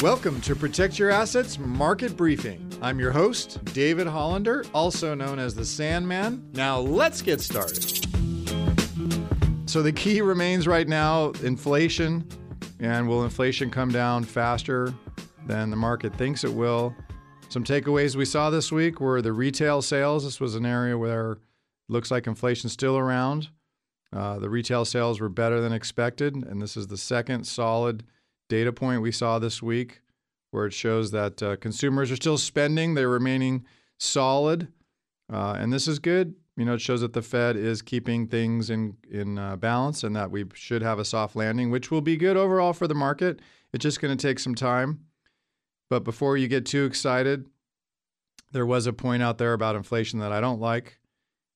Welcome to Protect Your Assets Market Briefing. I'm your host, David Hollander, also known as the Sandman. Now, let's get started. So, the key remains right now inflation. And will inflation come down faster than the market thinks it will? Some takeaways we saw this week were the retail sales. This was an area where it looks like inflation's still around. Uh, the retail sales were better than expected, and this is the second solid data point we saw this week where it shows that uh, consumers are still spending, they're remaining solid, uh, and this is good. You know, it shows that the Fed is keeping things in in uh, balance and that we should have a soft landing, which will be good overall for the market. It's just going to take some time. But before you get too excited, there was a point out there about inflation that I don't like,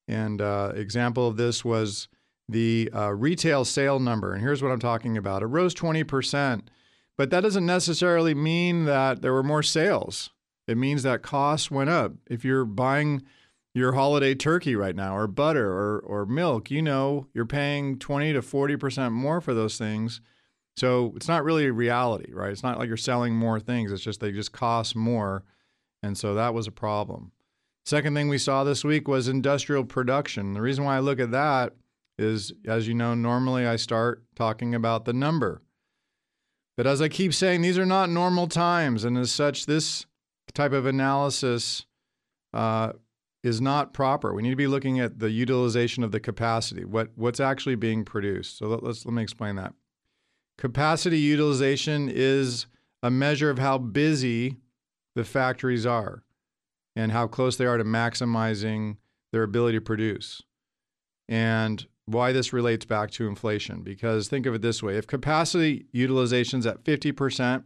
and uh, example of this was the uh, retail sale number. And here's what I'm talking about: it rose 20 percent but that doesn't necessarily mean that there were more sales. It means that costs went up. If you're buying your holiday turkey right now, or butter, or, or milk, you know you're paying 20 to 40% more for those things. So it's not really reality, right? It's not like you're selling more things. It's just they just cost more. And so that was a problem. Second thing we saw this week was industrial production. The reason why I look at that is, as you know, normally I start talking about the number. But as I keep saying, these are not normal times. And as such, this type of analysis uh, is not proper. We need to be looking at the utilization of the capacity, what, what's actually being produced. So let, let's, let me explain that. Capacity utilization is a measure of how busy the factories are and how close they are to maximizing their ability to produce. And why this relates back to inflation. Because think of it this way if capacity utilization is at 50%,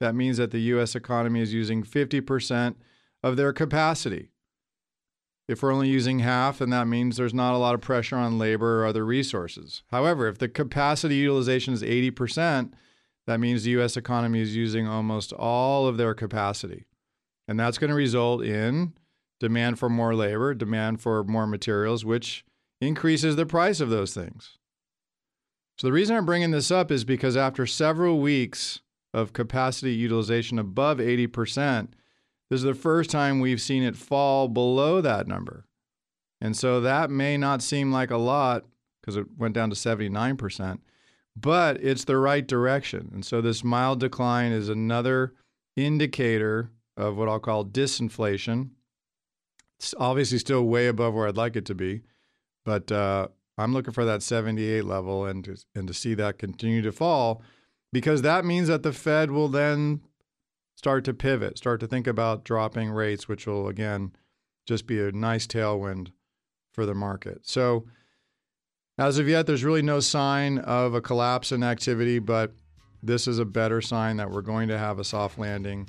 that means that the US economy is using 50% of their capacity. If we're only using half, then that means there's not a lot of pressure on labor or other resources. However, if the capacity utilization is 80%, that means the US economy is using almost all of their capacity. And that's going to result in demand for more labor, demand for more materials, which increases the price of those things. So, the reason I'm bringing this up is because after several weeks of capacity utilization above 80%, this is the first time we've seen it fall below that number. And so that may not seem like a lot because it went down to 79%, but it's the right direction. And so this mild decline is another indicator of what I'll call disinflation. It's obviously still way above where I'd like it to be. But uh, I'm looking for that 78 level and to, and to see that continue to fall because that means that the Fed will then start to pivot, start to think about dropping rates, which will again just be a nice tailwind for the market. So as of yet, there's really no sign of a collapse in activity, but this is a better sign that we're going to have a soft landing